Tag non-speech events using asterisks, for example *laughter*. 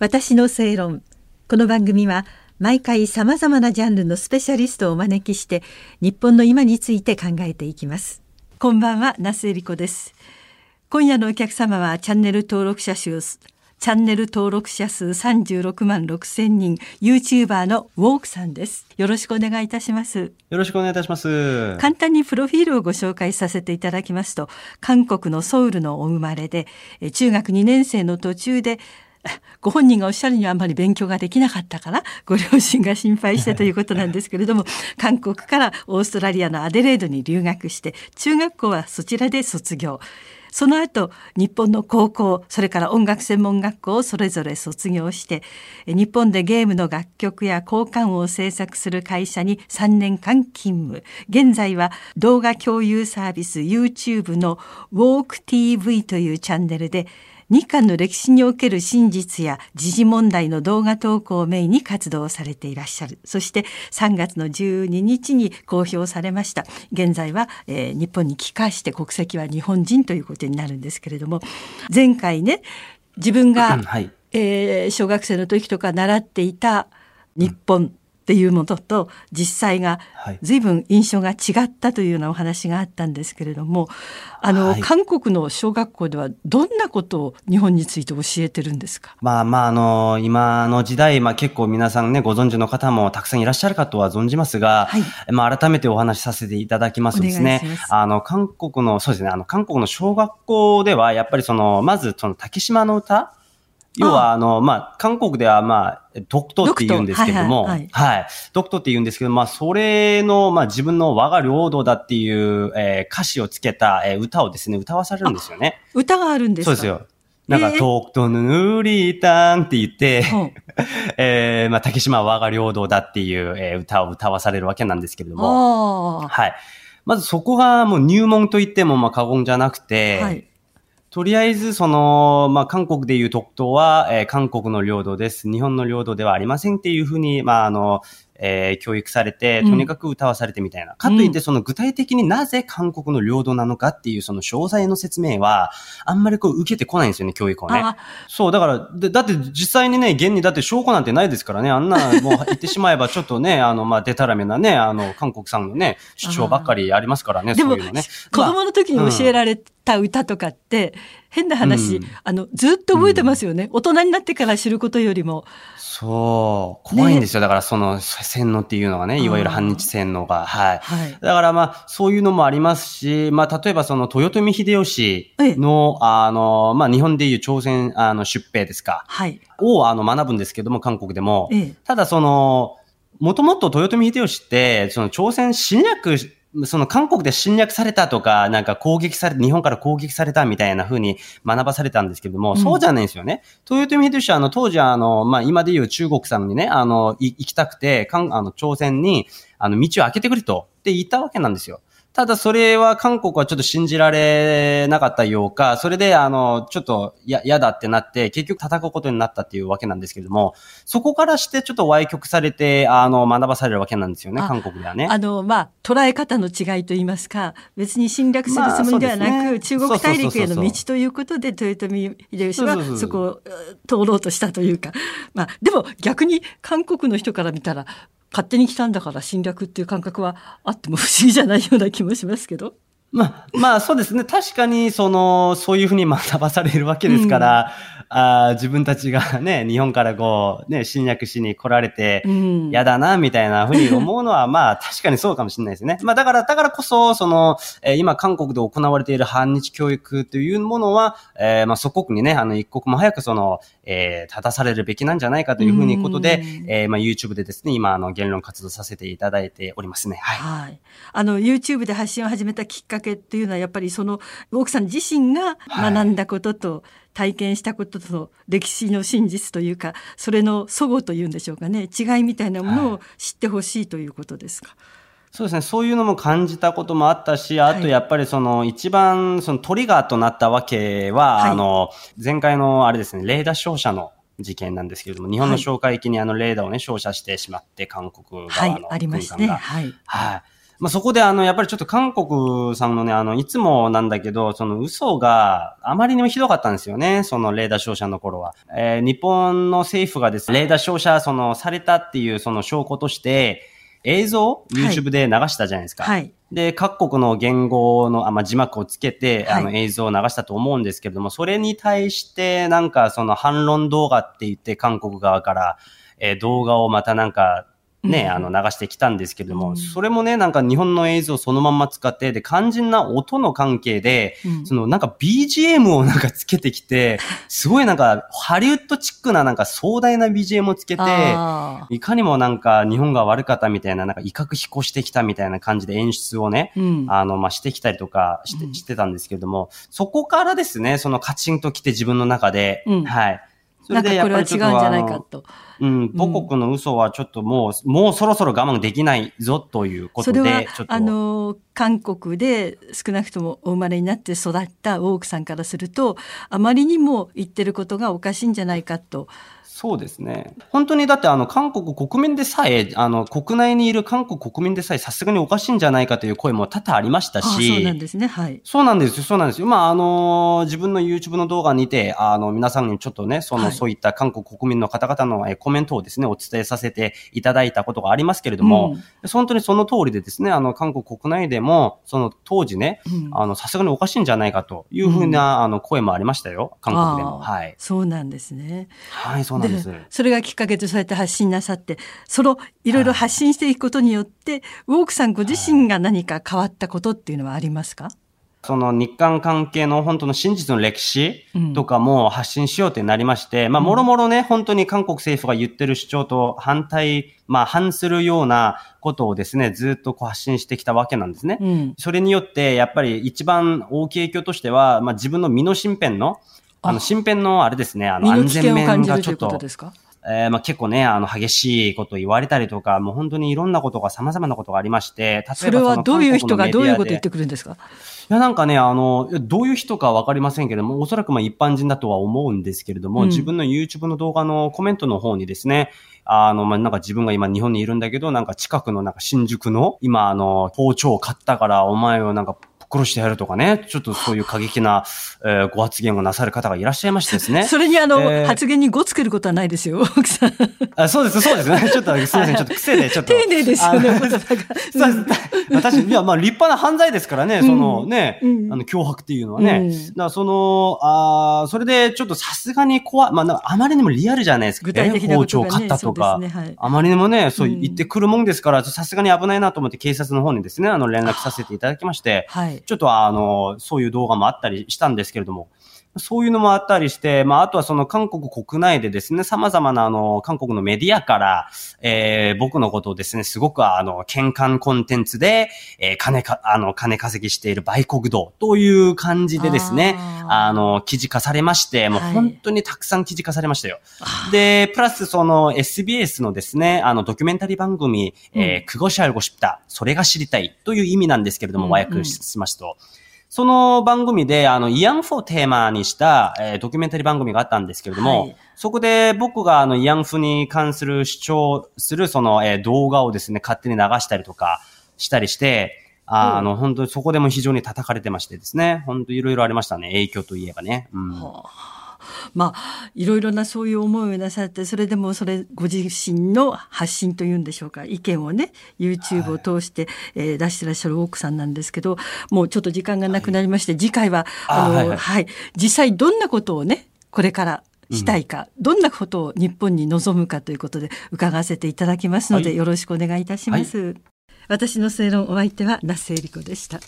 私の正論。この番組は毎回さまざまなジャンルのスペシャリストをお招きして日本の今について考えていきます。こんばんは那須恵理子です。今夜のお客様はチャンネル登録者数チャンネル登録者数36万6千人 YouTuber のウォークさんです。よろしくお願いいたします。よろしくお願いいたします。簡単にプロフィールをご紹介させていただきますと韓国のソウルのお生まれで中学2年生の途中で *laughs* ご本人がおっしゃるにはあんまり勉強ができなかったからご両親が心配してということなんですけれども *laughs* 韓国からオーストラリアのアデレードに留学して中学校はそちらで卒業。その後日本の高校それから音楽専門学校をそれぞれ卒業して日本でゲームの楽曲や交換を制作する会社に3年間勤務。現在は動画共有サービス YouTube の WalkTV というチャンネルで日韓の歴史における真実や時事問題の動画投稿をメインに活動されていらっしゃる。そして3月の12日に公表されました。現在は、えー、日本に帰化して国籍は日本人ということになるんですけれども前回ね自分が、はい、えー、小学生の時とか習っていた日本、っていうものと実際が随分印象が違ったというようなお話があったんですけれどもあの、はい、韓国の小学校ではどんなことを日本について教えてるんですか？まあまああの今の時代、まあ、結構皆さんねご存知の方もたくさんいらっしゃるかとは存じますが、はい、まあ改めてお話しさせていただきますとですねあの韓国のそうですねあの韓国の小学校ではやっぱりそのまずその竹島の歌要は、あの、まあ、韓国では、まあ、ドクトって言うんですけども、はい、はい、ドクトって言うんですけど、まあ、それの、まあ、自分の我が領土だっていう、えー、歌詞をつけた、えー、歌をですね、歌わされるんですよね。歌があるんですか？そうですよ。なんか、トクトヌヌリータンって言って、*laughs* えー、まあ、竹島は我が領土だっていう、えー、歌を歌わされるわけなんですけれども、はい。まずそこがもう入門と言ってもまあ過言じゃなくて、はいとりあえず、その、まあ、韓国でいう特等は、えー、韓国の領土です。日本の領土ではありませんっていうふうに、まあ、あの、えー、教育されて、とにかく歌わされてみたいな。うん、かといって、その具体的になぜ韓国の領土なのかっていう、その詳細の説明は、あんまりこう受けてこないんですよね、教育をね。そう、だから、だって実際にね、現にだって証拠なんてないですからね、あんな、*laughs* もう言ってしまえばちょっとね、あの、まあ、でたらめなね、あの、韓国さんのね、主張ばっかりありますからね、そういうのね。子供の時に教えられた歌とかって、変な話、うん、あの、ずっと覚えてますよね、うん、大人になってから知ることよりも。そう。怖いんですよ。ね、だからその洗脳っていうのがね、いわゆる反日洗脳が。はい。はい、だからまあ、そういうのもありますし、まあ、例えばその豊臣秀吉の、あの、まあ、日本でいう朝鮮あの出兵ですか。はい。をあの学ぶんですけども、韓国でも。ただその、もともと豊臣秀吉って、その朝鮮侵略その韓国で侵略されたとか、なんか攻撃され、日本から攻撃されたみたいな風に学ばされたんですけれども、うん、そうじゃないんですよね。豊臣秀吉は、あの、当時は、あの、まあ、今で言う中国さんにね、あの、行きたくて、かんあの、朝鮮に、あの、道を開けてくれと、って言ったわけなんですよ。ただそれは韓国はちょっと信じられなかったようか、それであの、ちょっと嫌だってなって、結局叩くことになったっていうわけなんですけれども、そこからしてちょっと歪曲されて、あの、学ばされるわけなんですよね、韓国ではね。あの、まあ、捉え方の違いといいますか、別に侵略するつもりではなく、まあね、中国大陸への道ということで、豊臣秀吉はそこを通ろうとしたというか、まあ、でも逆に韓国の人から見たら、勝手に来たんだから侵略っていう感覚はあっても不思議じゃないような気もしますけど。まあ、まあそうですね。確かに、その、そういうふうに学ばされるわけですから、あ自分たちがね、日本からこう、ね、侵略しに来られて、嫌だな、みたいなふうに思うのは、*laughs* まあ、確かにそうかもしれないですね。まあ、だから、だからこそ、その、えー、今、韓国で行われている反日教育というものは、えー、まあ、祖国にね、あの、一刻も早くその、えー、正されるべきなんじゃないかというふうにことで、えー、まあ、YouTube でですね、今、あの、言論活動させていただいておりますね。はい。はい。あの、YouTube で発信を始めたきっかけっていうのは、やっぱりその、奥さん自身が学んだことと、はい体験したことと歴史の真実というかそれの齟齬というんでしょうかね違いみたいなものを知ってほしいということですか？はいそうですね。そういうのも感じたこともあったし、あとやっぱりその一番そのトリガーとなったわけは、はい、あの、前回のあれですね、レーダー照射の事件なんですけれども、日本の哨戒機にあのレーダーをね、照射してしまって、韓国側のはい、ありましたね。はい。はい。まあ、そこであの、やっぱりちょっと韓国さんのね、あの、いつもなんだけど、その嘘があまりにもひどかったんですよね。そのレーダー照射の頃は。えー、日本の政府がですね、レーダー照射、その、されたっていうその証拠として、映像 ?YouTube で流したじゃないですか。はい。で、各国の言語の、あまあ、字幕をつけて、あの、映像を流したと思うんですけれども、それに対して、なんか、その反論動画って言って、韓国側から、えー、動画をまたなんか、ね、あの、流してきたんですけれども、うん、それもね、なんか日本の映像をそのまま使って、で、肝心な音の関係で、うん、そのなんか BGM をなんかつけてきて、*laughs* すごいなんかハリウッドチックななんか壮大な BGM をつけて、いかにもなんか日本が悪かったみたいな、なんか威嚇飛行してきたみたいな感じで演出をね、うん、あの、まあ、してきたりとかして,、してたんですけれども、そこからですね、そのカチンと来て自分の中で、はい。それでやっぱりちょっと。なんかこれは違うんじゃないかと。うん、母国の嘘はちょっともう、うん、もうそろそろ我慢できないぞということで、それはあの、韓国で少なくともお生まれになって育った大奥さんからすると、あまりにも言ってることがおかしいんじゃないかと。そうですね。本当にだってあの韓国国民でさえ、あの国内にいる韓国国民でさえさすがにおかしいんじゃないかという声も多々ありましたし。そうなんですね。はい。そうなんですよ。そうなんですよ。まああの、自分の YouTube の動画にて、あの皆さんにちょっとね、その、はい、そういった韓国国民の方々のコメントをですね、お伝えさせていただいたことがありますけれども、うん、本当にその通りでですね、あの韓国国内でも、その当時ね、うん、あのさすがにおかしいんじゃないかというふうな、うん、あの声もありましたよ。韓国でも。はい。そうなんですね。はい、そうなんです。それがきっかけとそうやって発信なさってそのいろいろ発信していくことによって、ウォークさんご自身が何か変わったことっていうのはありますか、その日韓関係の本当の真実の歴史とかも発信しようってなりまして、うん、まあ、もろもろね、本当に韓国政府が言ってる主張と反対、まあ、反するようなことをですね、ずっとこう発信してきたわけなんですね。うん、それによって、やっぱり一番大きい影響としては、まあ、自分の身の身辺の、あの、身辺のあれですね、あの、安全面がちょっと、えー、まあ結構ね、あの、激しいこと言われたりとか、もう本当にいろんなことが様々なことがありまして、例えばそれはどういう人がどういうこと言ってくるんですか？いや、なんかね、あの、どういう人かわかりませんけれども、おそらくまあ一般人だとは思うんですけれども、うん、自分の YouTube の動画のコメントの方にですね、あの、まあ、なんか自分が今日本にいるんだけど、なんか近くのなんか新宿の、今あの、包丁を買ったからお前をなんか殺してやるとかね、ちょっとそういう過激な、*laughs* えー、ご発言をなさる方がいらっしゃいましてですね。*laughs* それにあの、えー、発言に語つけることはないですよ、奥さん。*laughs* あそうです、そうですね。ちょっとすみません、ちょっと癖でちょっと。丁寧ですよね、言葉が。そうです。私、いや、まあ立派な犯罪ですからね、そのね、うん、あの、脅迫っていうのはね。うん、だからその、あそれでちょっとさすがに怖い、まあ、あまりにもリアルじゃないですか。具体的な、ね、包丁を買ったとか、ねはい、あまりにもね、そう言ってくるもんですから、さすがに危ないなと思って警察の方にですね、あの、連絡させていただきまして、はい、ちょっとあの、そういう動画もあったりしたんですけれども、そういうのもあったりして、まあ、あとはその韓国国内でですね、様々なあの、韓国のメディアから、えー、僕のことをですね、すごくあの、喧嘩コンテンツで、えー、金か、あの、金稼ぎしている売国道という感じでですね、あの、記事化されまして、もう本当にたくさん記事化されましたよ。はい、で、プラスその SBS のですね、あの、ドキュメンタリー番組、うん、えー、クゴシャルゴシプタ、それが知りたいという意味なんですけれども、和訳しますと。うんうんその番組で、あの、慰安婦をテーマにした、えー、ドキュメンタリー番組があったんですけれども、はい、そこで僕が、あの、慰安婦に関する主張する、その、えー、動画をですね、勝手に流したりとかしたりして、ああの、本当にそこでも非常に叩かれてましてですね、本当いろいろありましたね、影響といえばね。うん。はあまあいろいろなそういう思いをなさってそれでもそれご自身の発信というんでしょうか。意見をね YouTube を通して、はい、えー、出してらっしゃる奥さんなんですけどもうちょっと時間がなくなりまして、はい、次回はあの、はい、はい。はい、実際どんなことをねこれからしたいか、うん、どんなことを日本に望むかということで伺わせていただきますので、よろしくお願いいたします。私の正論お相手は那須恵理子でした。